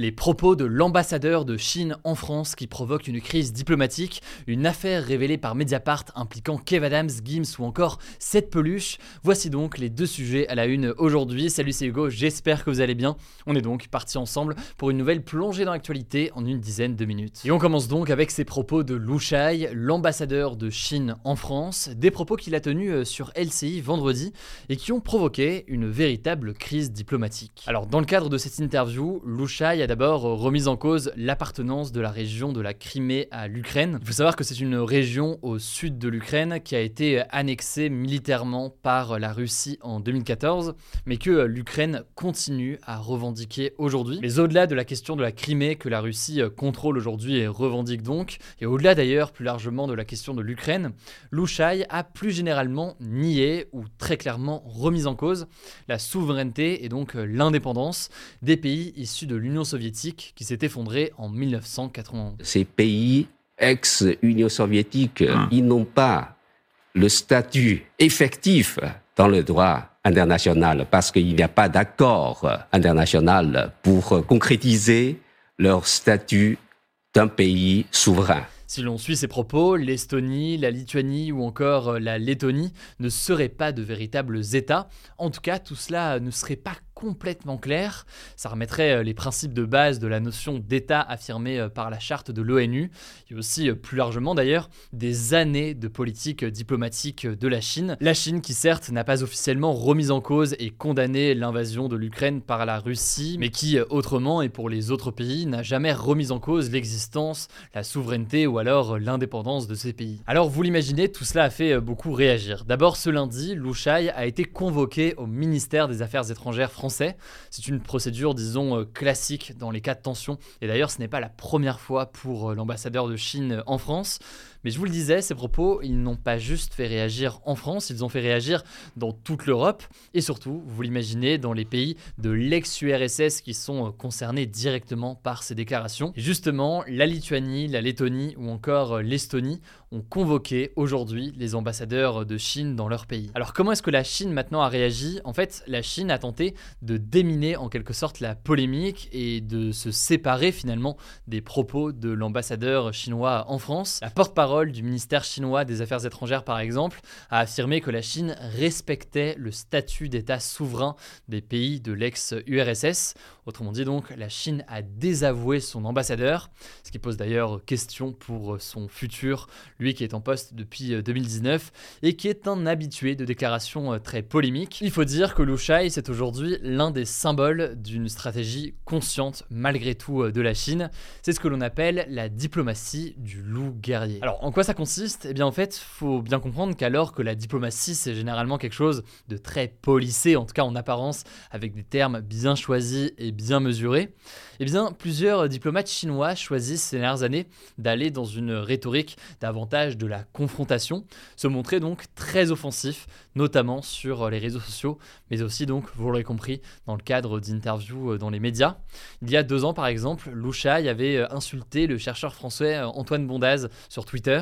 Les propos de l'ambassadeur de Chine en France qui provoquent une crise diplomatique, une affaire révélée par Mediapart impliquant Kev Adams, Gims ou encore cette peluche. Voici donc les deux sujets à la une aujourd'hui. Salut, c'est Hugo, j'espère que vous allez bien. On est donc parti ensemble pour une nouvelle plongée dans l'actualité en une dizaine de minutes. Et on commence donc avec ces propos de Lu Shai, l'ambassadeur de Chine en France, des propos qu'il a tenus euh, sur LCI vendredi et qui ont provoqué une véritable crise diplomatique. Alors, dans le cadre de cette interview, Shai a d'abord remis en cause l'appartenance de la région de la Crimée à l'Ukraine. Il faut savoir que c'est une région au sud de l'Ukraine qui a été annexée militairement par la Russie en 2014, mais que l'Ukraine continue à revendiquer aujourd'hui. Mais au-delà de la question de la Crimée que la Russie contrôle aujourd'hui et revendique donc, et au-delà d'ailleurs plus largement de la question de l'Ukraine, Louchai a plus généralement nié ou très clairement remis en cause la souveraineté et donc l'indépendance des pays issus de l'Union soviétique qui s'est effondré en 1991. Ces pays ex-Union soviétique, Ah. ils n'ont pas le statut effectif dans le droit international parce qu'il n'y a pas d'accord international pour concrétiser leur statut d'un pays souverain. Si l'on suit ces propos, l'Estonie, la Lituanie ou encore euh, la Lettonie ne seraient pas de véritables États. En tout cas, tout cela ne serait pas complètement clair. Ça remettrait euh, les principes de base de la notion d'État affirmée euh, par la charte de l'ONU. A aussi, euh, plus largement d'ailleurs, des années de politique diplomatique de la Chine. La Chine qui certes n'a pas officiellement remis en cause et condamné l'invasion de l'Ukraine par la Russie, mais qui, autrement et pour les autres pays, n'a jamais remis en cause l'existence, la souveraineté ou alors l'indépendance de ces pays. Alors vous l'imaginez, tout cela a fait beaucoup réagir. D'abord ce lundi, Lu Shai a été convoqué au ministère des Affaires étrangères français. C'est une procédure, disons, euh, classique dans les cas de tension. Et d'ailleurs, ce n'est pas la première fois pour euh, l'ambassadeur de Chine en France. Mais je vous le disais, ces propos, ils n'ont pas juste fait réagir en France, ils ont fait réagir dans toute l'Europe et surtout, vous l'imaginez, dans les pays de l'ex-URSS qui sont euh, concernés directement par ces déclarations. Justement, la Lituanie, la Lettonie ou encore l'Estonie ont convoqué aujourd'hui les ambassadeurs de Chine dans leur pays. Alors comment est-ce que la Chine maintenant a réagi? En fait, la Chine a tenté de déminer en quelque sorte la polémique et de se séparer finalement des propos de l'ambassadeur chinois en France. La porte-parole du ministère chinois des Affaires étrangères par exemple a affirmé que la Chine respectait le statut d'État souverain des pays de l'ex-URSS. Autrement dit donc, la Chine a désavoué son ambassadeur, ce qui pose d'ailleurs question pour son futur, lui qui est en poste depuis euh, 2019 et qui est un habitué de déclarations euh, très polémiques. Il faut dire que Lu Shai, c'est aujourd'hui l'un des symboles d'une stratégie consciente malgré tout euh, de la Chine. C'est ce que l'on appelle la diplomatie du loup guerrier. Alors en quoi ça consiste? Eh bien en fait, faut bien comprendre qu'alors que la diplomatie c'est généralement quelque chose de très policé, en tout cas en apparence, avec des termes bien choisis et bien mesurés, eh bien plusieurs diplomates chinois choisissent ces dernières années d'aller dans une rhétorique davantage de la confrontation, se montrer donc très offensif, notamment sur les réseaux sociaux, mais aussi donc, vous l'aurez compris, dans le cadre d'interviews euh, dans les médias. Il y a deux ans par exemple, Lu Shai avait euh, insulté le chercheur français euh, Antoine Bondaz sur Twitter.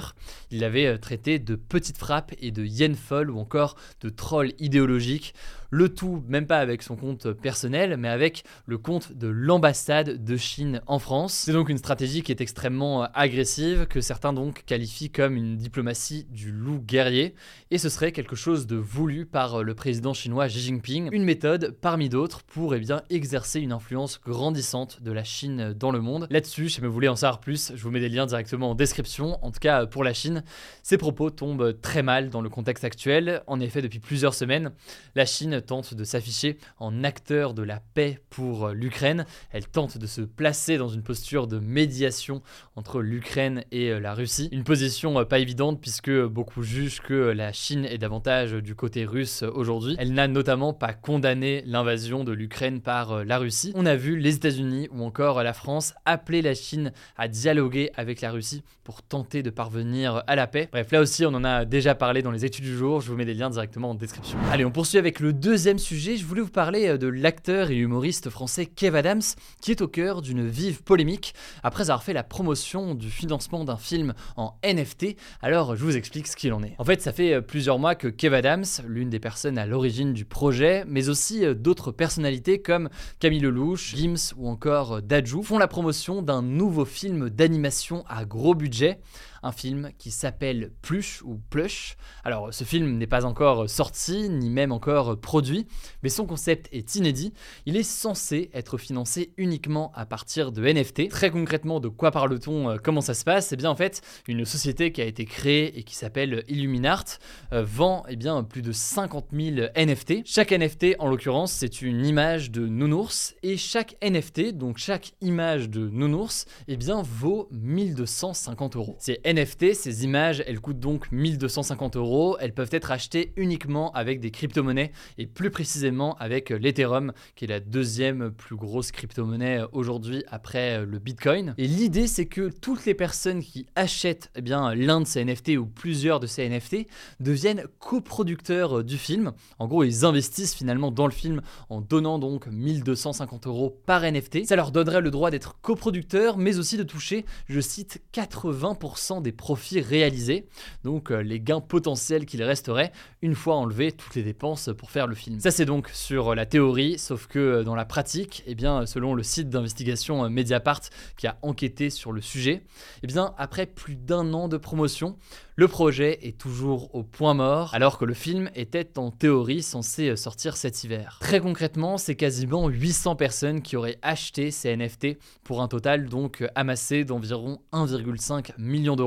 Il l'avait traité de petite frappe et de hyène folle ou encore de troll idéologique. Le tout, même pas avec son compte personnel, mais avec le compte de l'ambassade de Chine en France. C'est donc une stratégie qui est extrêmement euh, agressive, que certains donc qualifient comme une diplomatie du loup guerrier, et ce serait quelque chose de voulu par euh, le président chinois Xi Jinping, une méthode parmi d'autres pour eh bien, exercer une influence grandissante de la Chine dans le monde. Là-dessus, si vous voulez en savoir plus, je vous mets des liens directement en description. En tout cas, pour la Chine, ces propos tombent très mal dans le contexte actuel. En effet, depuis plusieurs semaines, la Chine Tente de s'afficher en acteur de la paix pour l'Ukraine. Elle tente de se placer dans une posture de médiation entre l'Ukraine et la Russie. Une position pas évidente puisque beaucoup jugent que la Chine est davantage du côté russe aujourd'hui. Elle n'a notamment pas condamné l'invasion de l'Ukraine par la Russie. On a vu les États-Unis ou encore la France appeler la Chine à dialoguer avec la Russie pour tenter de parvenir à la paix. Bref, là aussi, on en a déjà parlé dans les études du jour. Je vous mets des liens directement en description. Allez, on poursuit avec le deuxième sujet. Je voulais vous parler euh, de l'acteur et humoriste français Kev Adams, qui est au cœur d'une vive polémique après avoir fait la promotion du financement d'un film en NFT. Alors, je vous explique ce qu'il en est. En fait, ça fait euh, plusieurs mois que Kev Adams, l'une des personnes à l'origine du projet, mais aussi euh, d'autres personnalités comme Camille Lelouch, Gims ou encore Dajou, font la promotion d'un nouveau film d'animation à gros budget un film qui s'appelle Plush ou Plush. Alors ce film n'est pas encore sorti, ni même encore produit, mais son concept est inédit. Il est censé être financé uniquement à partir de NFT. Très concrètement, de quoi parle-t-on euh, Comment ça se passe? Eh bien en fait, une société qui a été créée et qui s'appelle Illuminart euh, vend eh bien, plus de 50 000 NFT. Chaque NFT, en l'occurrence, c'est une image de nounours et chaque NFT, donc chaque image de nounours, eh bien, vaut 1250 euros. NFT, ces images, elles coûtent donc 1250 euros. Elles peuvent être achetées uniquement avec des crypto-monnaies et plus précisément avec l'Ethereum, qui est la deuxième plus grosse crypto-monnaie aujourd'hui après le Bitcoin. Et l'idée, c'est que toutes les personnes qui achètent eh l'un de ces NFT ou plusieurs de ces NFT deviennent coproducteurs du film. En gros, ils investissent finalement dans le film en donnant donc 1250 euros par NFT. Ça leur donnerait le droit d'être coproducteurs, mais aussi de toucher, je cite, 80% des profits réalisés, donc euh, les gains potentiels qu'il resterait une fois enlevé toutes les dépenses pour faire le film. Ça c'est donc sur la théorie, sauf que euh, dans la pratique, eh bien, selon le site d'investigation euh, Mediapart qui a enquêté sur le sujet, eh bien, après plus d'un an de promotion, le projet est toujours au point mort, alors que le film était en théorie censé sortir cet hiver. Très concrètement, c'est quasiment 800 personnes qui auraient acheté ces NFT pour un total donc amassé d'environ 1,5 million d'euros,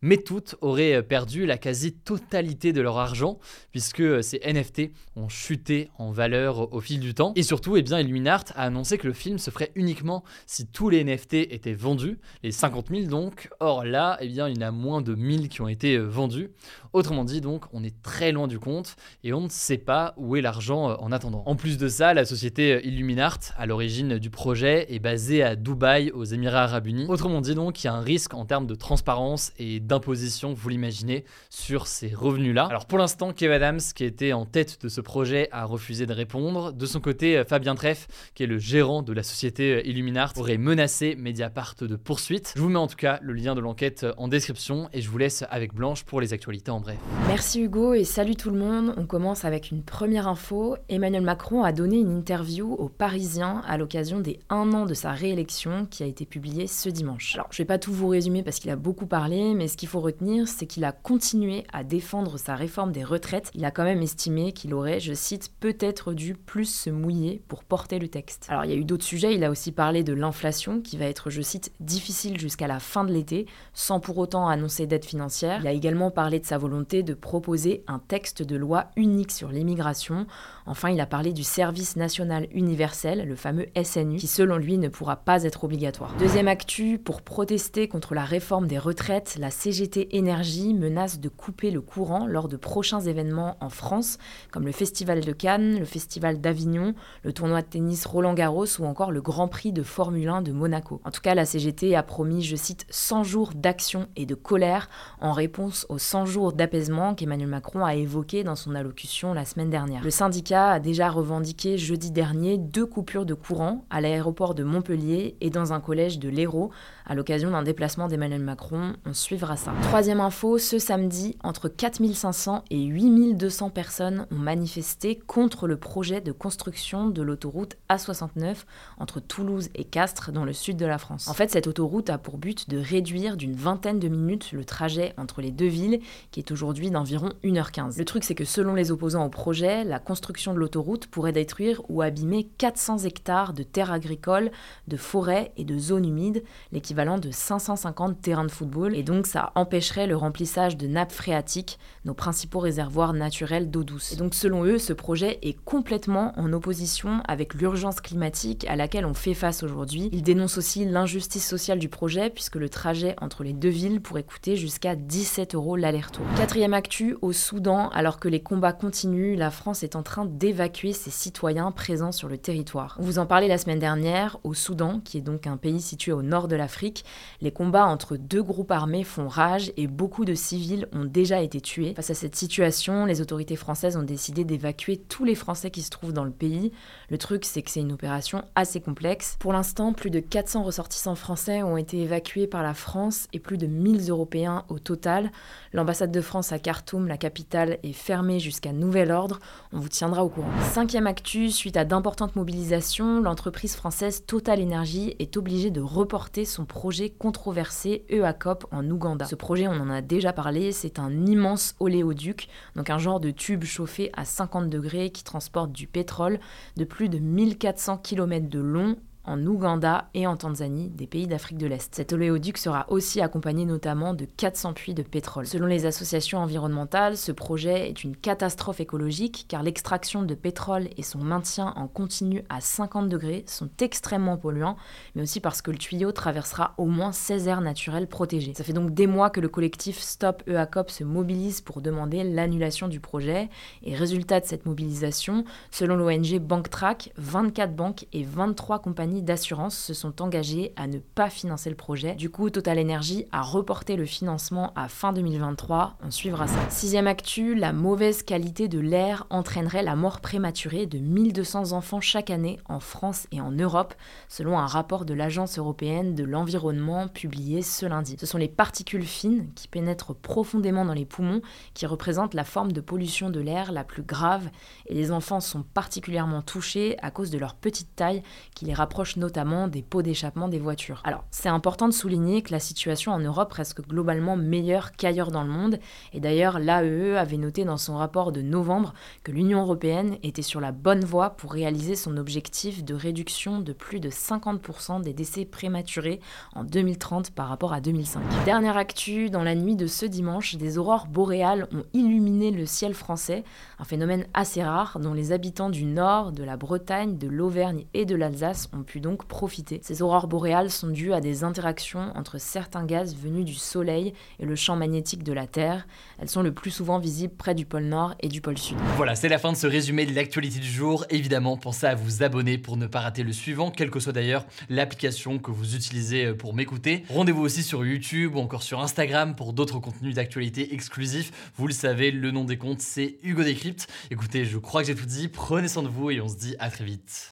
mais toutes auraient perdu la quasi-totalité de leur argent puisque ces NFT ont chuté en valeur au fil du temps. Et surtout, eh bien, Illuminart a annoncé que le film se ferait uniquement si tous les NFT étaient vendus, les 50 000 donc. Or là, eh bien, il y en a moins de 1000 qui ont été euh, vendus. Autrement dit, donc, on est très loin du compte et on ne sait pas où est l'argent euh, en attendant. En plus de ça, la société euh, Illuminart, à l'origine du projet, est basée à Dubaï, aux Émirats Arabes Unis. Autrement dit, donc, il y a un risque en termes de transparence et d'imposition, vous l'imaginez, sur ces revenus-là. Alors pour l'instant, Kev Adams, qui était en tête de ce projet, a refusé de répondre. De son côté, Fabien Treff, qui est le gérant de la société Illuminart, aurait menacé Mediapart de poursuite. Je vous mets en tout cas le lien de l'enquête en description et je vous laisse avec Blanche pour les actualités en bref. Merci Hugo et salut tout le monde. On commence avec une première info. Emmanuel Macron a donné une interview aux Parisiens à l'occasion des un an de sa réélection qui a été publiée ce dimanche. Alors je vais pas tout vous résumer parce qu'il a beaucoup parlé, mais ce qu'il faut retenir, c'est qu'il a continué à défendre sa réforme des retraites. Il a quand même estimé qu'il aurait, je cite, peut-être dû plus se mouiller pour porter le texte. Alors il y a eu d'autres sujets. Il a aussi parlé de l'inflation qui va être, je cite, difficile jusqu'à la fin de l'été, sans pour autant annoncer d'aide financière. Il a également parlé de sa volonté de proposer un texte de loi unique sur l'immigration. Enfin, il a parlé du service national universel, le fameux SNU, qui selon lui ne pourra pas être obligatoire. Deuxième actu, pour protester contre la réforme des retraites, la CGT Énergie menace de couper le courant lors de prochains événements en France, comme le Festival de Cannes, le Festival d'Avignon, le tournoi de tennis Roland Garros ou encore le Grand Prix de Formule 1 de Monaco. En tout cas, la CGT a promis, je cite, 100 jours d'action et de colère en réponse aux 100 jours d'apaisement qu'Emmanuel Macron a évoqué dans son allocution la semaine dernière. Le syndicat a déjà revendiqué jeudi dernier deux coupures de courant à l'aéroport de Montpellier et dans un collège de l'Hérault à l'occasion d'un déplacement d'Emmanuel Macron. On suivra ça. Troisième info, ce samedi, entre 4500 et 8200 personnes ont manifesté contre le projet de construction de l'autoroute A69 entre Toulouse et Castres dans le sud de la France. En fait, cette autoroute a pour but de réduire d'une vingtaine de minutes le trajet entre les deux villes, qui est aujourd'hui d'environ 1h15. Le truc, c'est que selon les opposants au projet, la construction de l'autoroute pourrait détruire ou abîmer 400 hectares de terres agricoles, de forêts et de zones humides, l'équivalent de 550 terrains de football Et donc ça empêcherait le remplissage de nappes phréatiques, nos principaux réservoirs naturels d'eau douce. Donc selon eux, ce projet est complètement en opposition avec l'urgence climatique à laquelle on fait face aujourd'hui. Ils dénoncent aussi l'injustice sociale du projet, puisque le trajet entre les deux villes pourrait coûter jusqu'à 17 euros l'aller-retour. Quatrième actu, au Soudan, alors que les combats continuent, la France est en train d'évacuer ses citoyens présents sur le territoire. On vous en parlait la semaine dernière, au Soudan, qui est donc un pays situé au nord de l'Afrique, les combats entre deux groupes armés font rage et beaucoup de civils ont déjà été tués. Face à cette situation, les autorités françaises ont décidé d'évacuer tous les Français qui se trouvent dans le pays. Le truc, c'est que c'est une opération assez complexe. Pour l'instant, plus de 400 ressortissants français ont été évacués par la France et plus de 1000 Européens au total. L'ambassade de France à Khartoum, la capitale, est fermée jusqu'à nouvel ordre. On vous tiendra au courant. Cinquième actu, suite à d'importantes mobilisations, l'entreprise française Total Energy est obligée de reporter son projet controversé EACOP en Ouganda. Ce projet, on en a déjà parlé, c'est un immense oléoduc, donc un genre de tube chauffé à 50 degrés qui transporte du pétrole de plus de 1400 km de long en Ouganda et en Tanzanie, des pays d'Afrique de l'Est. Cet oléoduc sera aussi accompagné notamment de 400 puits de pétrole. Selon les associations environnementales, ce projet est une catastrophe écologique car l'extraction de pétrole et son maintien en continu à 50 degrés sont extrêmement polluants, mais aussi parce que le tuyau traversera au moins 16 aires naturelles protégées. Ça fait donc des mois que le collectif Stop EACOP se mobilise pour demander l'annulation du projet, et résultat de cette mobilisation, selon l'ONG Banktrack, 24 banques et 23 compagnies d'assurance se sont engagés à ne pas financer le projet. Du coup, Total Energy a reporté le financement à fin 2023. On suivra ça. Sixième actu, la mauvaise qualité de l'air entraînerait la mort prématurée de 1200 enfants chaque année en France et en Europe, selon un rapport de l'Agence européenne de l'environnement publié ce lundi. Ce sont les particules fines qui pénètrent profondément dans les poumons qui représentent la forme de pollution de l'air la plus grave et les enfants sont particulièrement touchés à cause de leur petite taille qui les rapproche notamment des pots d'échappement des voitures. Alors, c'est important de souligner que la situation en Europe reste globalement meilleure qu'ailleurs dans le monde, et d'ailleurs l'AEE avait noté dans son rapport de novembre que l'Union européenne était sur la bonne voie pour réaliser son objectif de réduction de plus de 50% des décès prématurés en 2030 par rapport à 2005. Dernière actu, dans la nuit de ce dimanche, des aurores boréales ont illuminé le ciel français, un phénomène assez rare dont les habitants du nord, de la Bretagne, de l'Auvergne et de l'Alsace ont pu donc profiter. Ces aurores boréales sont dues à des interactions entre certains gaz venus du Soleil et le champ magnétique de la Terre. Elles sont le plus souvent visibles près du pôle Nord et du pôle Sud. Voilà, c'est la fin de ce résumé de l'actualité du jour. Évidemment, pensez à vous abonner pour ne pas rater le suivant, quelle que soit d'ailleurs l'application que vous utilisez euh, pour m'écouter. Rendez-vous aussi sur YouTube ou encore sur Instagram pour d'autres contenus d'actualité exclusifs. Vous le savez, le nom des comptes, c'est Hugo Décrypte. Écoutez, je crois que j'ai tout dit. Prenez soin de vous et on se dit à très vite.